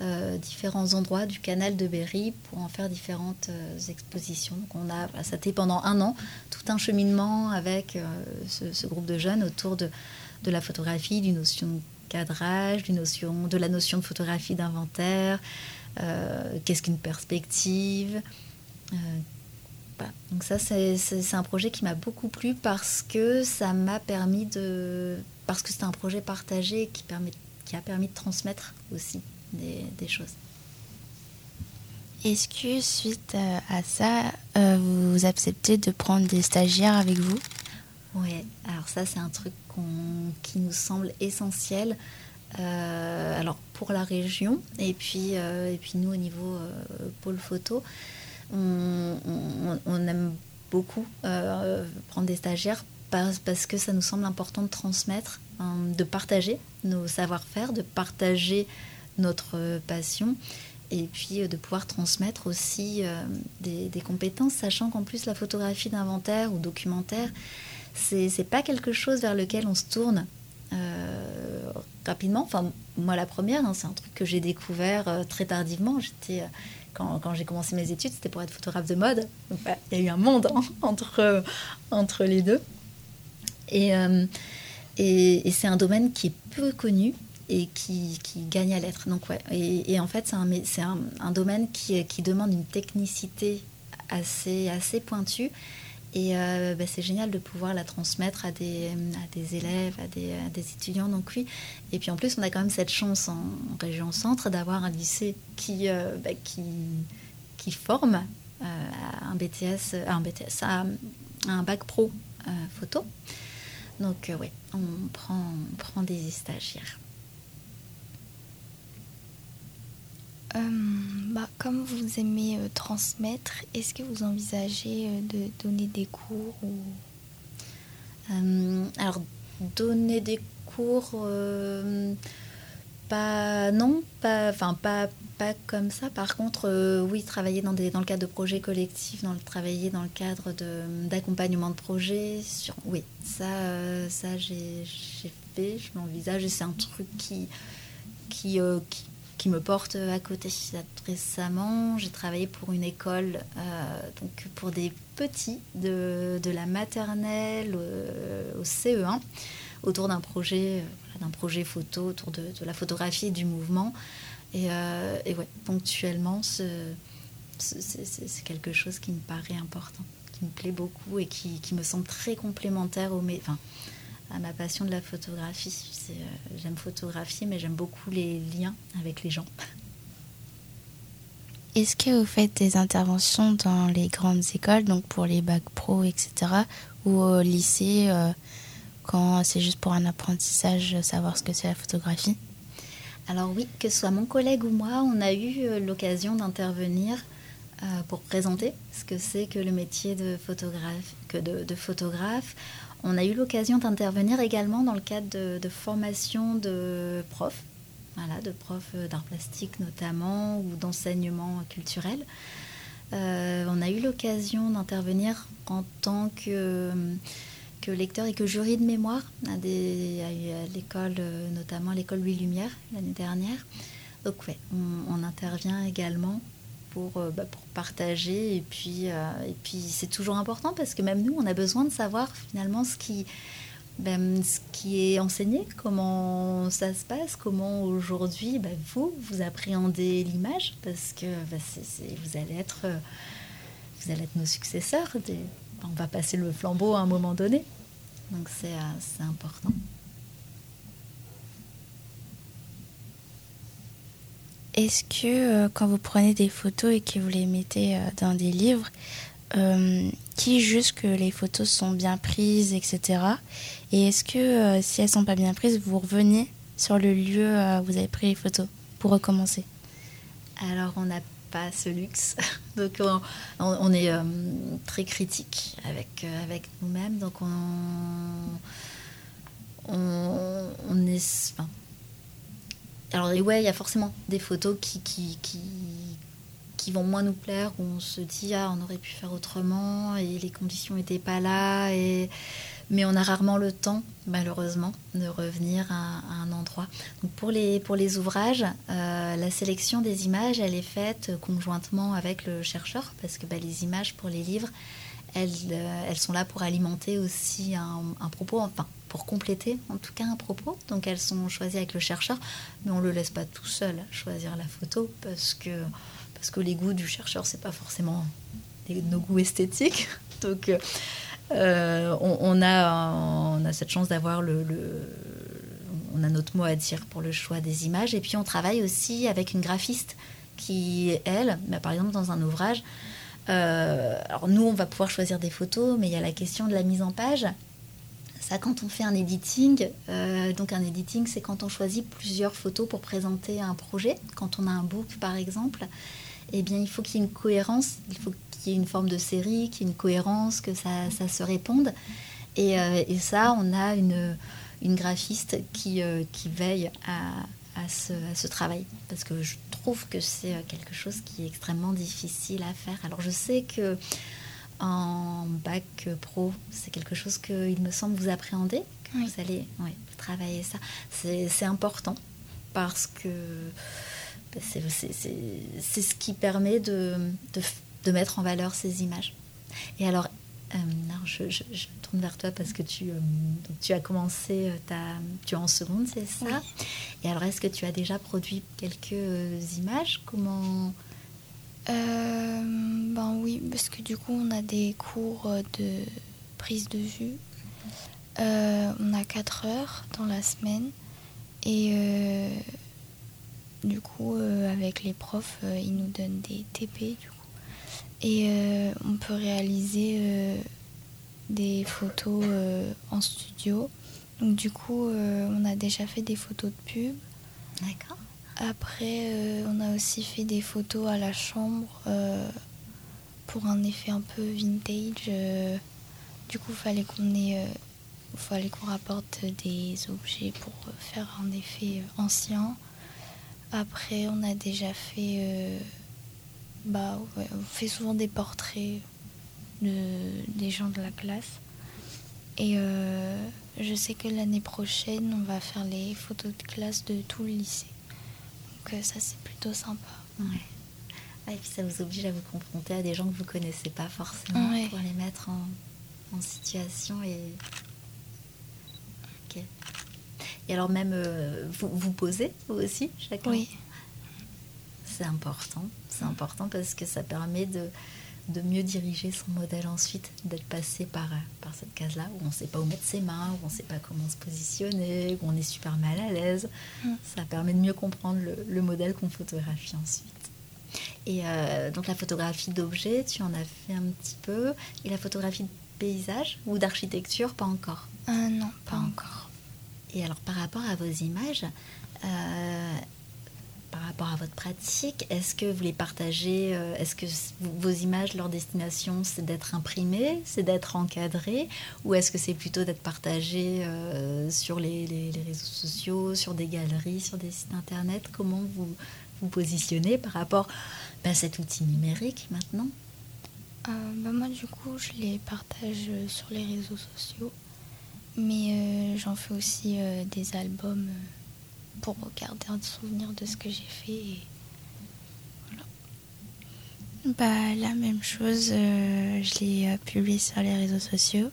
euh, différents endroits du canal de Berry pour en faire différentes euh, expositions. Donc on a, ça a été pendant un an tout un cheminement avec euh, ce, groupe de jeunes autour de, la photographie, du notion de cadrage, du notion, de la notion de photographie d'inventaire, qu'est-ce qu'une perspective. Donc ça, c'est un projet qui m'a beaucoup plu parce que ça m'a permis de... parce que c'est un projet partagé qui, permet, qui a permis de transmettre aussi des, choses. Est-ce que suite euh, à ça, euh, vous acceptez de prendre des stagiaires avec vous? Oui, alors ça c'est un truc qui nous semble essentiel. Euh, alors pour la région et puis, et puis nous au niveau pôle photo, on, aime beaucoup prendre des stagiaires parce, parce, que ça nous semble important de transmettre, hein, de partager nos savoir-faire, de partager notre passion et puis euh, de pouvoir transmettre aussi euh, des, compétences, sachant qu'en plus la photographie d'inventaire ou documentaire, c'est pas quelque chose vers lequel on se tourne euh, rapidement. Enfin, moi la première, hein, c'est un truc que j'ai découvert très tardivement. J'étais quand, quand j'ai commencé mes études, c'était pour être photographe de mode. il y a eu un monde hein, (laughs) entre, entre les deux. Et, et c'est un domaine qui est peu connu et qui, gagne à l'être. Donc ouais. Et, en fait, c'est un, domaine qui, demande une technicité assez, pointue. Et euh, bah, c'est génial de pouvoir la transmettre à des, à élèves, à des, étudiants. Donc oui. Et puis en plus, on a quand même cette chance en, région centre d'avoir un lycée qui, euh, bah, forme euh, un BTS, un BTS, un bac pro photo. Donc oui, on prend, on prend des stagiaires. Euh, bah, comme vous aimez euh, transmettre, est-ce que vous envisagez euh, de donner des cours ou... Alors, donner des cours, pas non, pas, pas pas comme ça. Par contre, oui, travailler dans, des, dans le cadre de projets collectifs, dans le, travailler dans le cadre d'accompagnement de, projets, oui, ça, ça j'ai fait, je m'envisage et c'est un truc qui, qui qui me porte à côté. Récemment, j'ai travaillé pour une école, euh, donc pour des petits de, de la maternelle au CE1, autour d'un projet, euh, d'un projet photo, autour de, de, la photographie et du mouvement. Et, euh, et ouais, ponctuellement, c'est quelque chose qui me paraît important, qui me plaît beaucoup et qui, qui me semble très complémentaire au, enfin, à ma passion de la photographie. Euh, j'aime photographier, mais j'aime beaucoup les liens avec les gens. (laughs) Est-ce que vous faites des interventions dans les grandes écoles, donc pour les bacs pro, etc., ou au lycée, euh, quand c'est juste pour un apprentissage, savoir ce que c'est la photographie? Alors oui, que ce soit mon collègue ou moi, on a eu euh, l'occasion d'intervenir euh, pour présenter ce que c'est que le métier de photographe. Que de, photographe. On a eu l'occasion d'intervenir également dans le cadre de, formation de profs, voilà, de profs d'art plastique notamment, ou d'enseignement culturel. Euh, on a eu l'occasion d'intervenir en tant que, lecteur et que jury de mémoire à, l'école, notamment l'école Louis Lumière l'année dernière. Donc ouais, on intervient également pour, euh, bah, pour partager. Et puis, euh, et puis c'est toujours important parce que même nous, on a besoin de savoir finalement ce qui, ben, ce qui est enseigné, comment ça se passe, comment aujourd'hui ben, vous, vous appréhendez l'image parce que ben, vous, allez être, euh, vous allez être nos successeurs. on va passer le flambeau à un moment donné. Donc c'est important. Est-ce que euh, quand vous prenez des photos et que vous les mettez euh, dans des livres, euh, qui juge que les photos sont bien prises, etc. Et est-ce que si elles sont pas bien prises, vous revenez sur le lieu où vous avez pris les photos pour recommencer? Alors on n'a pas ce luxe, (laughs) donc on, est très critique avec avec nous-mêmes, donc on on, est, alors ouais, il y a forcément des photos qui, qui, qui, qui, vont moins nous plaire, où on se dit ah on aurait pu faire autrement et les conditions n'étaient pas là, et... mais on a rarement le temps malheureusement de revenir à, un endroit. Donc pour les, pour les ouvrages, euh, la sélection des images elle est faite conjointement avec le chercheur parce que bah, les images pour les livres elles, euh, elles sont là pour alimenter aussi un, propos, enfin pour compléter en tout cas un propos. Donc elles sont choisies avec le chercheur, mais on ne le laisse pas tout seul choisir la photo parce que, parce que les goûts du chercheur, c'est pas forcément nos goûts esthétiques. (laughs) Donc euh, on, a, on a cette chance d'avoir le, On a notre mot à dire pour le choix des images. Et puis on travaille aussi avec une graphiste qui, elle, bah, par exemple dans un ouvrage, euh, alors nous, on va pouvoir choisir des photos, mais il y a la question de la mise en page ça, quand on fait un editing, euh, donc un editing, c'est quand on choisit plusieurs photos pour présenter un projet. Quand on a un book, par exemple, eh bien, il faut qu'il y ait une cohérence, il faut qu'il y ait une forme de série, qu'il y ait une cohérence, que ça, se réponde. Et, euh, et, ça, on a une, graphiste qui veille à, à, ce, à, ce, travail. Parce que je trouve que c'est quelque chose qui est extrêmement difficile à faire. Alors, je sais que en bac pro, c'est quelque chose qu'il me semble vous appréhender, que vous allez travailler ça. C'est important parce que ben, c'est ce qui permet de, de, mettre en valeur ces images. Et alors, euh, je, je, tourne vers toi parce que tu, euh, tu as commencé, euh, ta, tu es en seconde, c'est ça? Et alors, est-ce que tu as déjà produit quelques images? Comment? Euh, Ben oui, parce que du coup, on a des cours de prise de vue. On a 4 heures dans la semaine. Et du coup, avec les profs, ils nous donnent des TP. Du coup. Et on peut réaliser des photos en studio. Donc du coup, on a déjà fait des photos de pub. D'accord. Après, euh, on a aussi fait des photos à la chambre euh, pour un effet un peu vintage. Euh, du coup, fallait qu'on ait, fallait qu'on rapporte des objets pour faire un effet ancien. Après, on a déjà fait, bah, on fait souvent des portraits de, des gens de la classe. Et je sais que l'année prochaine, on va faire les photos de classe de tout le lycée ça, c'est plutôt sympa. et puis ça vous oblige à vous confronter à des gens que vous connaissez pas forcément pour les mettre en, situation. Et... Et alors même, euh, vous, vous posez, vous aussi, chacun? Oui. C'est important. C'est important parce que ça permet de de mieux diriger son modèle ensuite, d'être passé par, par cette case-là où on ne sait pas où mettre ses mains, où on ne sait pas comment se positionner, où on est super mal à l'aise. Mm. Ça permet de mieux comprendre le, modèle qu'on photographie ensuite. Et euh, donc la photographie d'objets, tu en as fait un petit peu. Et la photographie de paysage ou d'architecture, pas encore? Euh, Non, pas encore. Et alors par rapport à vos images, euh, par rapport à votre pratique, est-ce que vous les partagez Est-ce que vos images, leur destination, c'est d'être imprimées, c'est d'être encadrées, ou est-ce que c'est plutôt d'être partagées sur les, réseaux sociaux, sur des galeries, sur des sites internet? Comment vous vous positionnez par rapport à cet outil numérique maintenant? Bah Moi, du coup, je les partage sur les réseaux sociaux. Mais euh, j'en fais aussi euh, des albums euh, pour garder un souvenir de ce que j'ai fait. Bah, la même chose, je l'ai publié sur les réseaux sociaux.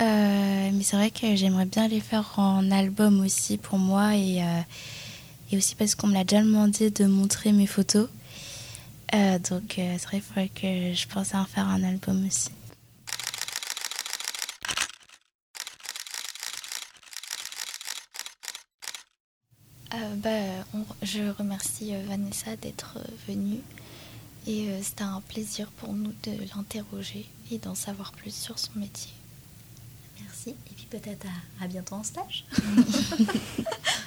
mais c'est vrai que j'aimerais bien les faire en album aussi pour moi et, et aussi parce qu'on me l'a déjà demandé de montrer mes photos. donc c'est vrai que je pense à en faire un album aussi. Euh, bah, je remercie euh, Vanessa d'être euh, venue et c'était un plaisir pour nous de l'interroger et d'en savoir plus sur son métier. Merci et puis peut-être à, à bientôt en stage. (laughs) (laughs)